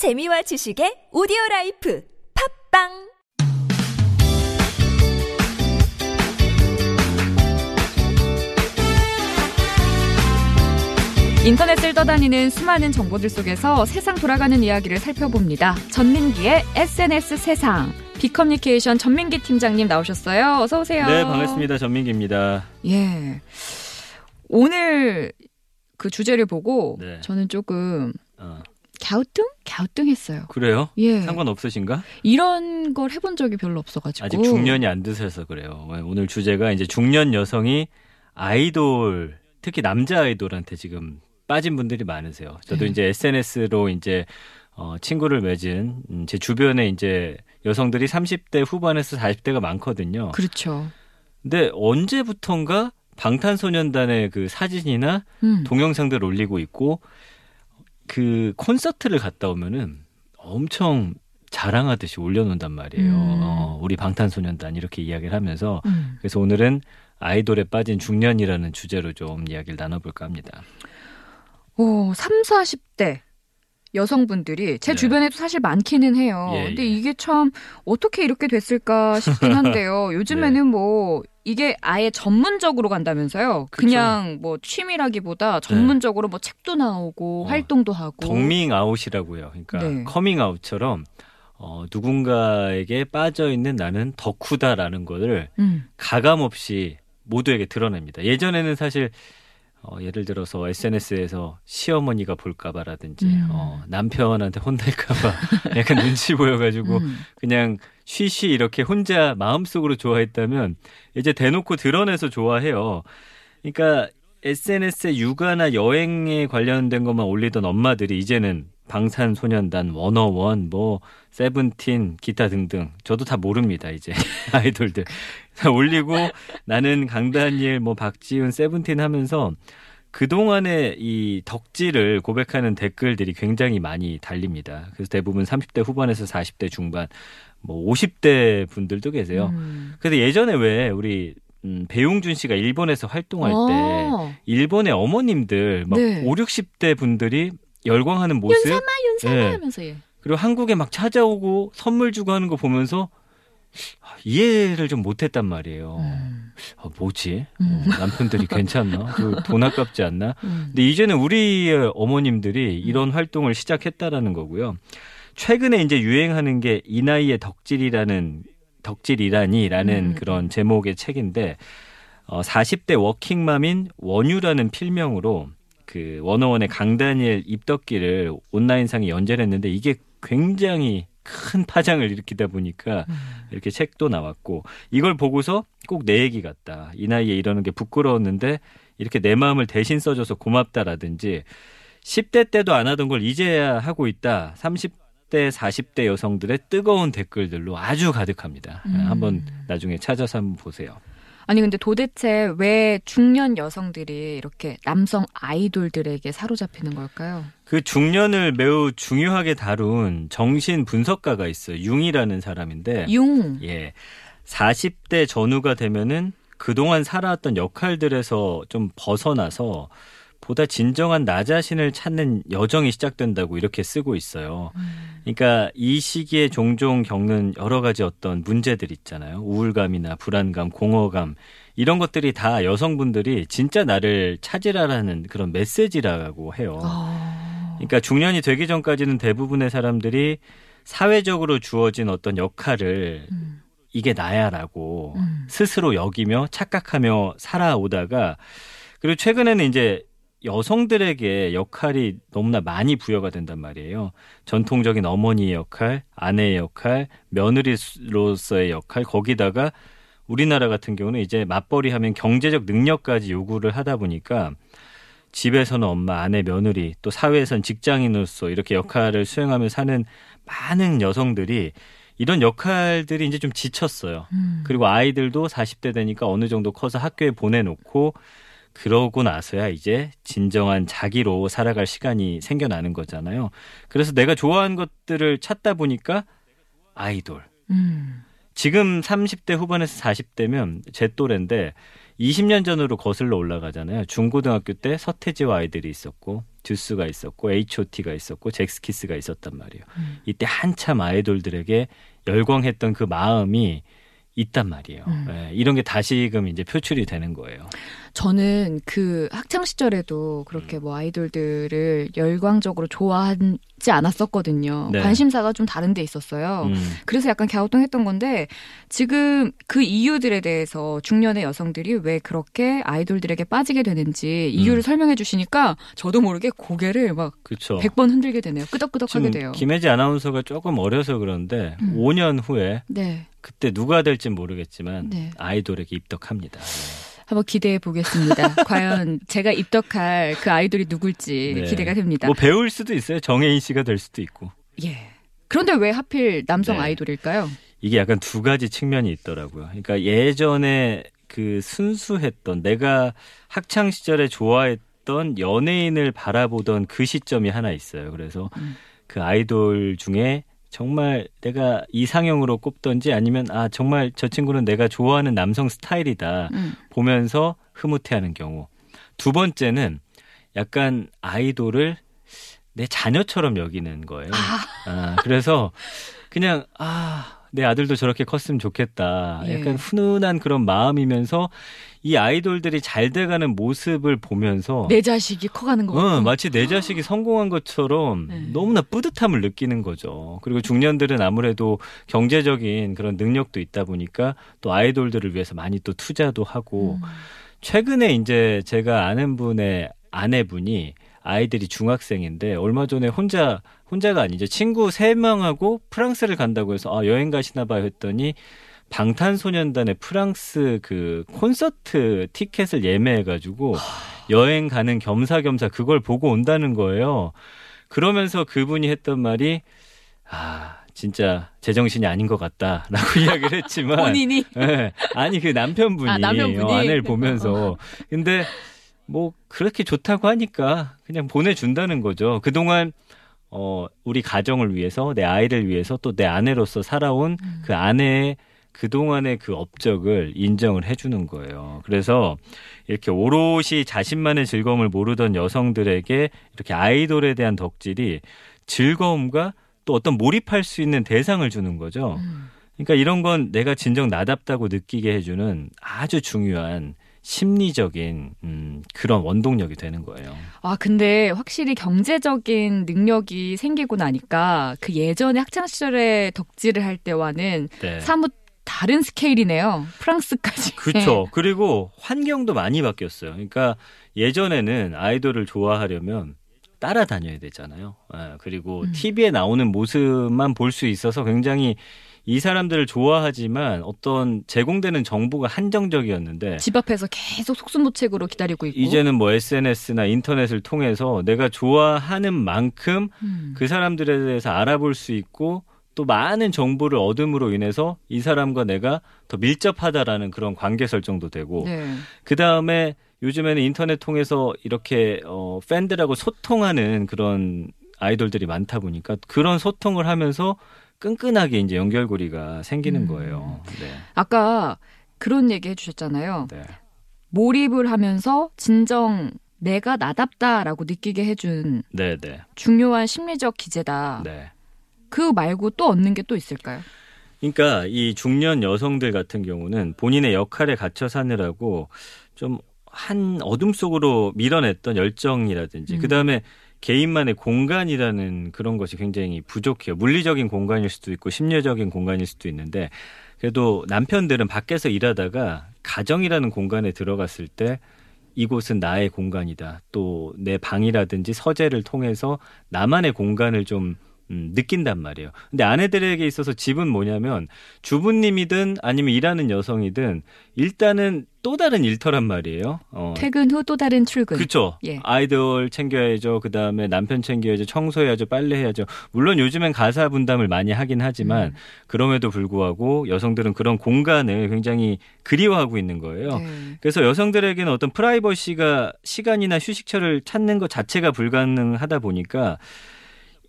재미와 지식의 오디오 life 팟빵 인터넷을 떠다니는 수많은 정보들 속에서 세상 돌아가는 이야기를 살펴봅니다. 전민기의 SNS 세상. 비커뮤니케이션 전민기 팀장님 나오셨어요. 어서 오세요. 네, 반갑습니다. 전민기입니다. 예. 오늘 그 주제를 보고 네. 저는 조금 어, 갸우뚱? 갸우뚱했어요. 그래요? 예. 상관없으신가? 이런 걸 해본 적이 별로 없어가지고. 아직 중년이 안 드셔서 그래요. 오늘 주제가 이제 중년 여성이 아이돌, 특히 남자 아이돌한테 지금 빠진 분들이 많으세요. 저도 네. 이제 SNS로 이제 어, 친구를 맺은 음, 제 주변에 이제 여성들이 30대 후반에서 40대가 많거든요. 그렇죠. 근데 언제부턴가 방탄소년단의 그 사진이나 음. 동영상들 올리고 있고 그 콘서트를 갔다 오면은 엄청 자랑하듯이 올려놓는단 말이에요. 음. 어, 우리 방탄소년단 이렇게 이야기를 하면서 음. 그래서 오늘은 아이돌에 빠진 중년이라는 주제로 좀 이야기를 나눠볼까 합니다. 오, 3, 40대 여성분들이 제 네. 주변에도 사실 많기는 해요. 예, 근데 예. 이게 참 어떻게 이렇게 됐을까 싶긴 한데요. 요즘에는 뭐 이게 아예 전문적으로 간다면서요. 네. 그쵸. 그냥 뭐 취미라기보다 전문적으로 뭐 책도 나오고 어, 활동도 하고. 덕밍 아웃이라고요. 그러니까 네. 커밍 아웃처럼 어, 누군가에게 빠져 있는 나는 덕후다라는 거를 음. 가감 없이 모두에게 드러냅니다. 예전에는 사실 어, 예를 들어서 SNS에서 시어머니가 볼까봐라든지 음. 어, 남편한테 혼날까봐 약간 눈치 보여가지고 음. 그냥 쉬쉬 이렇게 혼자 마음속으로 좋아했다면 이제 대놓고 드러내서 좋아해요. 그러니까 SNS에 육아나 여행에 관련된 것만 올리던 엄마들이 이제는 방탄소년단, 워너원, 뭐 세븐틴, 기타 등등 저도 다 모릅니다 이제 아이돌들 다 올리고 나는 강다니엘, 뭐 박지훈, 세븐틴 하면서 그 동안의 이 덕질을 고백하는 댓글들이 굉장히 많이 달립니다. 그래서 대부분 30대 후반에서 40대 중반, 뭐 50대 분들도 계세요. 음. 근데 예전에 왜 우리 음, 배용준 씨가 일본에서 활동할 때 아, 일본의 어머님들 막 네. 5, 60대 분들이 열광하는 모습 윤사마 윤사마 예. 하면서 예. 그리고 한국에 막 찾아오고 선물 주고 하는 거 보면서 아, 이해를 좀 못했단 말이에요. 음. 아, 뭐지? 음. 어, 남편들이 괜찮나? 그돈 아깝지 않나? 음. 근데 이제는 우리의 어머님들이 이런 활동을 시작했다라는 거고요. 최근에 이제 유행하는 게 이 나이의 덕질이라는 덕질이라니라는 음. 그런 제목의 책인데 어 40대 워킹맘인 원유라는 필명으로 그 원어원의 강다니엘 입덕기를 온라인상에 연재를 했는데 이게 굉장히 큰 파장을 일으키다 보니까 음. 이렇게 책도 나왔고 이걸 보고서 꼭 내 얘기 같다. 이 나이에 이러는 게 부끄러웠는데 이렇게 내 마음을 대신 써줘서 고맙다라든지 10대 때도 안 하던 걸 이제야 하고 있다. 30대, 40대 여성들의 뜨거운 댓글들로 아주 가득합니다. 음. 한번 나중에 찾아서 한번 보세요. 아니 근데 도대체 왜 중년 여성들이 이렇게 남성 아이돌들에게 사로잡히는 걸까요? 그 중년을 매우 중요하게 다룬 정신 분석가가 있어요. 융이라는 사람인데 융. 예. 40대 전후가 되면은 그동안 살아왔던 역할들에서 좀 벗어나서 보다 진정한 나 자신을 찾는 여정이 시작된다고 이렇게 쓰고 있어요. 그러니까 이 시기에 종종 겪는 여러 가지 어떤 문제들 있잖아요. 우울감이나 불안감, 공허감 이런 것들이 다 여성분들이 진짜 나를 찾으라라는 그런 메시지라고 해요. 아. 그러니까 중년이 되기 전까지는 대부분의 사람들이 사회적으로 주어진 어떤 역할을 음. 이게 나야라고 음. 스스로 여기며 착각하며 살아오다가 그리고 최근에는 이제 여성들에게 역할이 너무나 많이 부여가 된단 말이에요. 전통적인 어머니의 역할, 아내의 역할, 며느리로서의 역할, 거기다가 우리나라 같은 경우는 이제 맞벌이 하면 경제적 능력까지 요구를 하다 보니까 집에서는 엄마, 아내, 며느리, 또 사회에선 직장인으로서 이렇게 역할을 수행하며 사는 많은 여성들이 이런 역할들이 이제 좀 지쳤어요. 음. 그리고 아이들도 40대 되니까 어느 정도 커서 학교에 보내놓고 그러고 나서야 이제 진정한 자기로 살아갈 시간이 생겨나는 거잖아요. 그래서 내가 좋아하는 것들을 찾다 보니까 아이돌. 음. 지금 30대 후반에서 40대면 제 또래인데 20년 전으로 거슬러 올라가잖아요. 중고등학교 때 서태지와 아이들이 있었고 듀스가 있었고 H.O.T가 있었고 잭스키스가 있었단 말이에요. 음. 이때 한참 아이돌들에게 열광했던 그 마음이 있단 말이에요. 음. 예, 이런 게 다시금 이제 표출이 되는 거예요. 저는 그 학창 시절에도 그렇게 음. 뭐 아이돌들을 열광적으로 좋아하지 않았었거든요. 네. 관심사가 좀 다른 데 있었어요. 음, 그래서 약간 갸우뚱했던 건데 지금 그 이유들에 대해서 중년의 여성들이 왜 그렇게 아이돌들에게 빠지게 되는지 이유를 음. 설명해 주시니까 저도 모르게 고개를 막 그렇죠. 100번 흔들게 되네요. 끄덕끄덕하게 돼요. 김혜지 아나운서가 조금 어려서 그런데 음. 5년 후에 네. 그때 누가 될진 모르겠지만 네. 아이돌에게 입덕합니다. 네. 한번 기대해 보겠습니다. 과연 제가 입덕할 그 아이돌이 누굴지 네. 기대가 됩니다. 뭐 배울 수도 있어요. 정혜인 씨가 될 수도 있고. 예. 그런데 왜 하필 남성 네. 아이돌일까요? 이게 약간 두 가지 측면이 있더라고요. 그러니까 예전에 그 순수했던 내가 학창 시절에 좋아했던 연예인을 바라보던 그 시점이 하나 있어요. 그래서 음. 그 아이돌 중에 정말 내가 이상형으로 꼽던지 아니면 아 정말 저 친구는 내가 좋아하는 남성 스타일이다 음. 보면서 흐뭇해하는 경우. 두 번째는 약간 아이돌을 내 자녀처럼 여기는 거예요. 아, 그래서 그냥 아, 내 아들도 저렇게 컸으면 좋겠다. 예. 약간 훈훈한 그런 마음이면서 이 아이돌들이 잘 돼가는 모습을 보면서 내 자식이 커가는 거 어, 같고. 마치 내 자식이 성공한 것처럼 네. 너무나 뿌듯함을 느끼는 거죠. 그리고 중년들은 아무래도 경제적인 그런 능력도 있다 보니까 또 아이돌들을 위해서 많이 또 투자도 하고 음. 최근에 이제 제가 아는 분의 아내분이 아이들이 중학생인데 얼마 전에 혼자 혼자가 아니죠 친구 세 명하고 프랑스를 간다고 해서 아 여행 가시나 봐요 했더니 방탄소년단의 프랑스 그 콘서트 티켓을 예매해가지고 여행 가는 겸사겸사 그걸 보고 온다는 거예요. 그러면서 그분이 했던 말이 아 진짜 제정신이 아닌 것 같다라고 이야기를 했지만 본인이 예. 아니 그 남편분이, 아, 남편분이? 어, 아내를 보면서 근데 뭐 그렇게 좋다고 하니까 그냥 보내준다는 거죠. 그동안 어 우리 가정을 위해서 내 아이를 위해서 또 내 아내로서 살아온 음. 그 아내의 그동안의 그 업적을 인정을 해주는 거예요. 그래서 이렇게 오롯이 자신만의 즐거움을 모르던 여성들에게 이렇게 아이돌에 대한 덕질이 즐거움과 또 어떤 몰입할 수 있는 대상을 주는 거죠. 음. 그러니까 이런 건 내가 진정 나답다고 느끼게 해주는 아주 중요한 심리적인 음, 그런 원동력이 되는 거예요. 아 근데 확실히 경제적인 능력이 생기고 나니까 그 예전에 학창 시절에 덕질을 할 때와는 네. 사뭇 다른 스케일이네요. 프랑스까지. 그렇죠. 그리고 환경도 많이 바뀌었어요. 그러니까 예전에는 아이돌을 좋아하려면 따라다녀야 되잖아요. 예, 그리고 음. TV에 나오는 모습만 볼 수 있어서 굉장히 이 사람들을 좋아하지만 어떤 제공되는 정보가 한정적이었는데 집 앞에서 계속 속수무책으로 기다리고 있고. 이제는 뭐 SNS나 인터넷을 통해서 내가 좋아하는 만큼 음. 그 사람들에 대해서 알아볼 수 있고 또 많은 정보를 얻음으로 인해서 이 사람과 내가 더 밀접하다라는 그런 관계 설정도 되고 네. 그 다음에 요즘에는 인터넷 통해서 이렇게 어, 팬들하고 소통하는 그런 아이돌들이 많다 보니까 그런 소통을 하면서 끈끈하게 이제 연결고리가 생기는 음. 거예요. 네. 아까 그런 얘기 해주셨잖아요. 네. 몰입을 하면서 진정 내가 나답다라고 느끼게 해준 네, 네. 중요한 심리적 기제다. 네. 그 말고 또 얻는 게 또 있을까요? 그러니까 이 중년 여성들 같은 경우는 본인의 역할에 갇혀 사느라고 좀 한 어둠 속으로 밀어냈던 열정이라든지 음. 그다음에 개인만의 공간이라는 그런 것이 굉장히 부족해요. 물리적인 공간일 수도 있고 심리적인 공간일 수도 있는데 그래도 남편들은 밖에서 일하다가 가정이라는 공간에 들어갔을 때 이곳은 나의 공간이다. 또 내 방이라든지 서재를 통해서 나만의 공간을 좀 음, 느낀단 말이에요. 근데 아내들에게 있어서 집은 뭐냐면 주부님이든 아니면 일하는 여성이든 일단은 또 다른 일터란 말이에요. 어, 퇴근 후 또 다른 출근. 그렇죠. 예. 아이들 챙겨야죠. 그 다음에 남편 챙겨야죠. 청소해야죠. 빨래해야죠. 물론 요즘엔 가사 분담을 많이 하긴 하지만 음. 그럼에도 불구하고 여성들은 그런 공간을 굉장히 그리워하고 있는 거예요. 네. 그래서 여성들에게는 어떤 프라이버시가 시간이나 휴식처를 찾는 것 자체가 불가능하다 보니까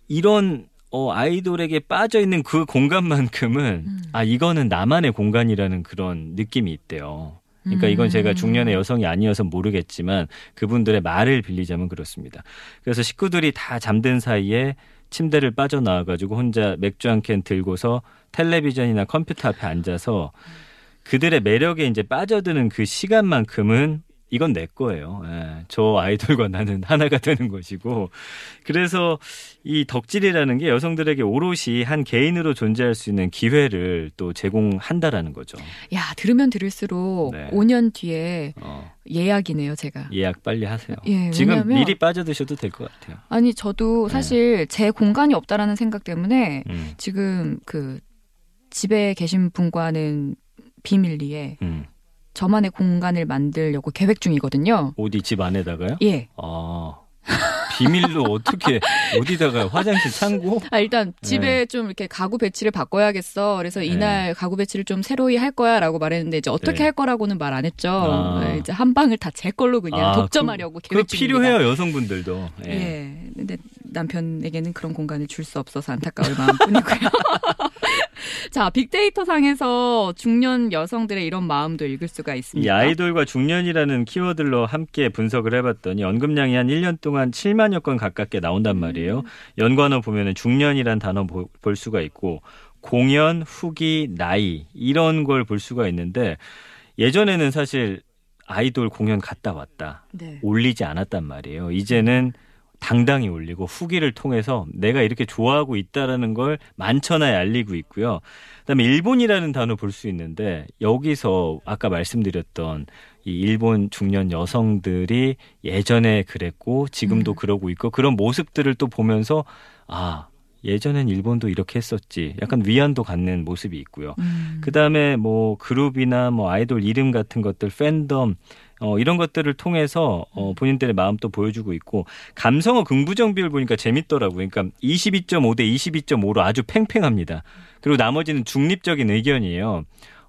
이런 어, 아이돌에게 빠져 있는 그 공간만큼은 음. 아 이거는 나만의 공간이라는 그런 느낌이 있대요. 그러니까 이건 제가 음. 중년의 여성이 아니어서 모르겠지만 그분들의 말을 빌리자면 그렇습니다. 그래서 식구들이 다 잠든 사이에 침대를 빠져나와가지고 혼자 맥주 한 캔 들고서 텔레비전이나 컴퓨터 앞에 앉아서 그들의 매력에 이제 빠져드는 그 시간만큼은 이건 내 거예요. 예, 저 아이돌과 나는 하나가 되는 것이고 그래서 이 덕질이라는 게 여성들에게 오롯이 한 개인으로 존재할 수 있는 기회를 또 제공한다라는 거죠. 야 들으면 들을수록 네. 5년 뒤에 어, 예약이네요, 제가. 예약 빨리 하세요. 예, 지금 왜냐면- 미리 빠져드셔도 될 것 같아요. 아니 저도 네. 사실 제 공간이 없다라는 생각 때문에 음, 지금 그 집에 계신 분과는 비밀리에 음. 저만의 공간을 만들려고 계획 중이거든요. 어디 집 안에다가요? 예. 아 비밀로 어떻게 어디다가 화장실 창고? 아, 일단 집에 좀 이렇게 가구 배치를 바꿔야겠어. 그래서 네. 이날 가구 배치를 좀 새로이 할 거야라고 말했는데 이제 어떻게 네. 할 거라고는 말 안 했죠. 아. 네, 이제 한 방을 다 제 걸로 그냥 아, 독점하려고 그 계획 중입니다. 필요해요 여성분들도. 예. 예. 근데 남편에게는 그런 공간을 줄 수 없어서 안타까울 마음뿐이고요. 자, 빅데이터 상에서 중년 여성들의 이런 마음도 읽을 수가 이 있습니다. 아이돌과 중년이라는 키워드로 함께 분석을 해봤더니 언급량이 한 1년 동안 7만여 건 가깝게 나온단 말이에요. 연관어 보면은 중년이란 단어 보- 볼 수가 있고 공연, 후기, 나이 이런 걸 볼 수가 있는데 예전에는 사실 아이돌 공연 갔다 왔다 네. 올리지 않았단 말이에요. 이제는 당당히 올리고 후기를 통해서 내가 이렇게 좋아하고 있다라는 걸 만천하에 알리고 있고요. 그다음에 일본이라는 단어 볼 수 있는데 여기서 아까 말씀드렸던 이 일본 중년 여성들이 예전에 그랬고 지금도 음. 그러고 있고 그런 모습들을 또 보면서 아 예전엔 일본도 이렇게 했었지. 약간 위안도 갖는 모습이 있고요. 음. 그 다음에 뭐 그룹이나 뭐 아이돌 이름 같은 것들 팬덤 어 이런 것들을 통해서 어 본인들의 마음도 보여주고 있고 감성어 긍부정 비율 보니까 재밌더라고요. 그러니까 22.5 대 22.5로 아주 팽팽합니다. 그리고 나머지는 중립적인 의견이에요.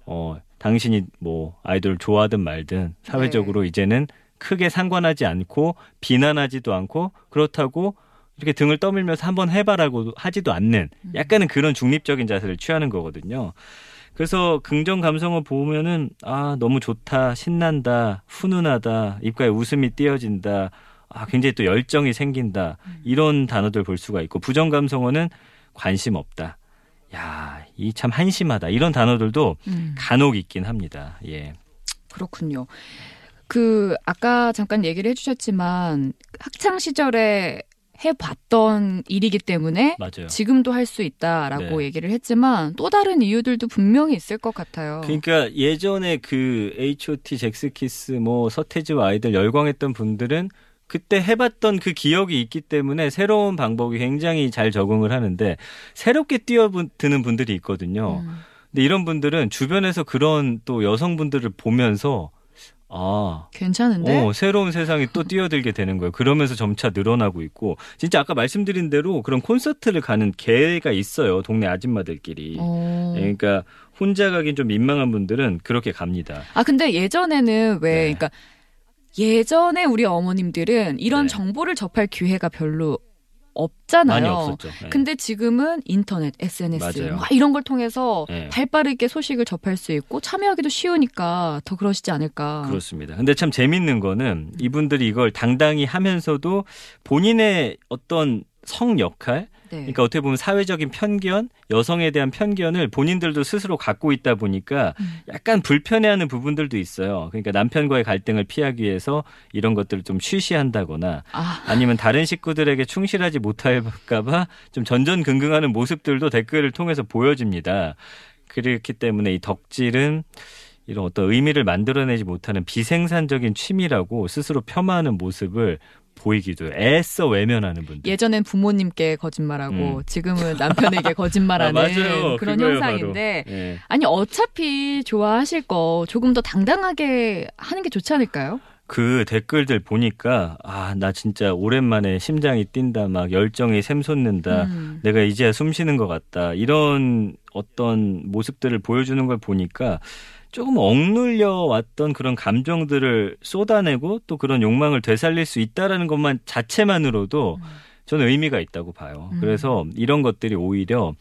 어 당신이 뭐 아이돌 좋아하든 말든 사회적으로 이제는 크게 상관하지 않고 비난하지도 않고 그렇다고 이렇게 등을 떠밀면서 한번 해봐라고 하지도 않는 약간은 그런 중립적인 자세를 취하는 거거든요. 그래서 긍정 감성을 보면은 아 너무 좋다 신난다 훈훈하다 입가에 웃음이 띄어진다 아 굉장히 또 열정이 생긴다. 이런 단어들 볼 수가 있고 부정 감성어는 관심 없다. 야 이 참 한심하다. 이런 단어들도 음. 간혹 있긴 합니다. 예. 그렇군요. 그 아까 잠깐 얘기를 해주셨지만 학창 시절에 해봤던 일이기 때문에 맞아요 지금도 할 수 있다라고 네. 얘기를 했지만 또 다른 이유들도 분명히 있을 것 같아요. 그러니까 예전에 그 H.O.T. 잭스키스 뭐 서태지와 아이들 열광했던 분들은 그때 해봤던 그 기억이 있기 때문에 새로운 방법이 굉장히 잘 적응을 하는데 새롭게 뛰어드는 분들이 있거든요. 음. 근데 이런 분들은 주변에서 그런 또 여성분들을 보면서 아, 괜찮은데? 어, 새로운 세상이 또 뛰어들게 되는 거예요. 그러면서 점차 늘어나고 있고 진짜 아까 말씀드린 대로 그런 콘서트를 가는 계가 있어요. 동네 아줌마들끼리. 어. 예, 그러니까 혼자 가긴 좀 민망한 분들은 그렇게 갑니다. 아 근데 예전에는 왜 네. 그러니까 예전에 우리 어머님들은 이런 네. 정보를 접할 기회가 별로 없잖아요. 많이 없었죠. 예. 근데 지금은 인터넷, SNS 맞아요. 막 이런 걸 통해서 네. 발빠르게 소식을 접할 수 있고 참여하기도 쉬우니까 더 그러시지 않을까. 그렇습니다. 근데 참 재밌는 거는 이분들이 이걸 당당히 하면서도 본인의 어떤 성 역할, 네. 그러니까 어떻게 보면 사회적인 편견, 여성에 대한 편견을 본인들도 스스로 갖고 있다 보니까 음. 약간 불편해하는 부분들도 있어요. 그러니까 남편과의 갈등을 피하기 위해서 이런 것들을 좀 쉬쉬한다거나 아, 아니면 다른 식구들에게 충실하지 못할까봐 좀 전전긍긍하는 모습들도 댓글을 통해서 보여집니다. 그렇기 때문에 이 덕질은 이런 어떤 의미를 만들어내지 못하는 비생산적인 취미라고 스스로 폄하하는 모습을 보이기도 해요. 애써 외면하는 분들. 예전엔 부모님께 거짓말하고 음. 지금은 남편에게 거짓말하는 아. 그런 현상인데 바로. 예. 아니 어차피 좋아하실 거 조금 더 당당하게 하는 게 좋지 않을까요? 그 댓글들 보니까 아 나 진짜 오랜만에 심장이 뛴다 막 열정이 샘솟는다 음. 내가 이제야 숨 쉬는 것 같다 이런 어떤 모습들을 보여주는 걸 보니까 조금 억눌려 왔던 그런 감정들을 쏟아내고 또 그런 욕망을 되살릴 수 있다라는 것만 자체만으로도 저는 의미가 있다고 봐요. 음. 그래서 이런 것들이 오히려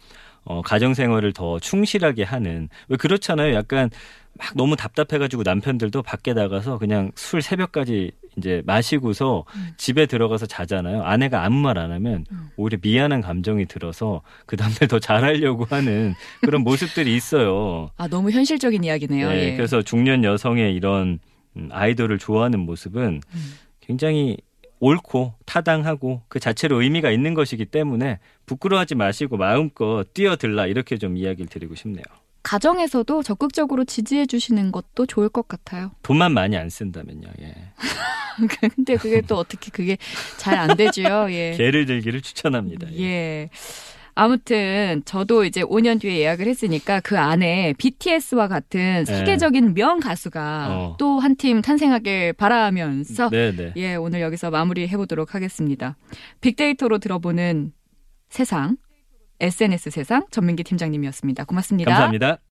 어, 가정 생활을 더 충실하게 하는 왜 그렇잖아요. 약간 막 너무 답답해가지고 남편들도 밖에 나가서 그냥 술 새벽까지 이제 마시고서 음. 집에 들어가서 자잖아요. 아내가 아무 말 안 하면 음. 오히려 미안한 감정이 들어서 그 다음날 더 잘하려고 하는 그런 모습들이 있어요. 아, 너무 현실적인 이야기네요. 네, 예. 그래서 중년 여성의 이런 음, 아이돌을 좋아하는 모습은 음. 굉장히 옳고 타당하고 그 자체로 의미가 있는 것이기 때문에 부끄러워하지 마시고 마음껏 뛰어들라 이렇게 좀 이야기를 드리고 싶네요. 가정에서도 적극적으로 지지해 주시는 것도 좋을 것 같아요. 돈만 많이 안 쓴다면요. 예. 근데 그게 또 어떻게 그게 잘 안 되지요. 예. 개를 들기를 추천합니다. 예. 예. 아무튼 저도 이제 5년 뒤에 예약을 했으니까 그 안에 BTS와 같은 세계적인 명 가수가 네. 어. 또한 팀 탄생하길 바라면서 네, 네. 예, 오늘 여기서 마무리해 보도록 하겠습니다. 빅데이터로 들어보는 세상 SNS 세상 전민기 팀장님이었습니다. 고맙습니다. 감사합니다.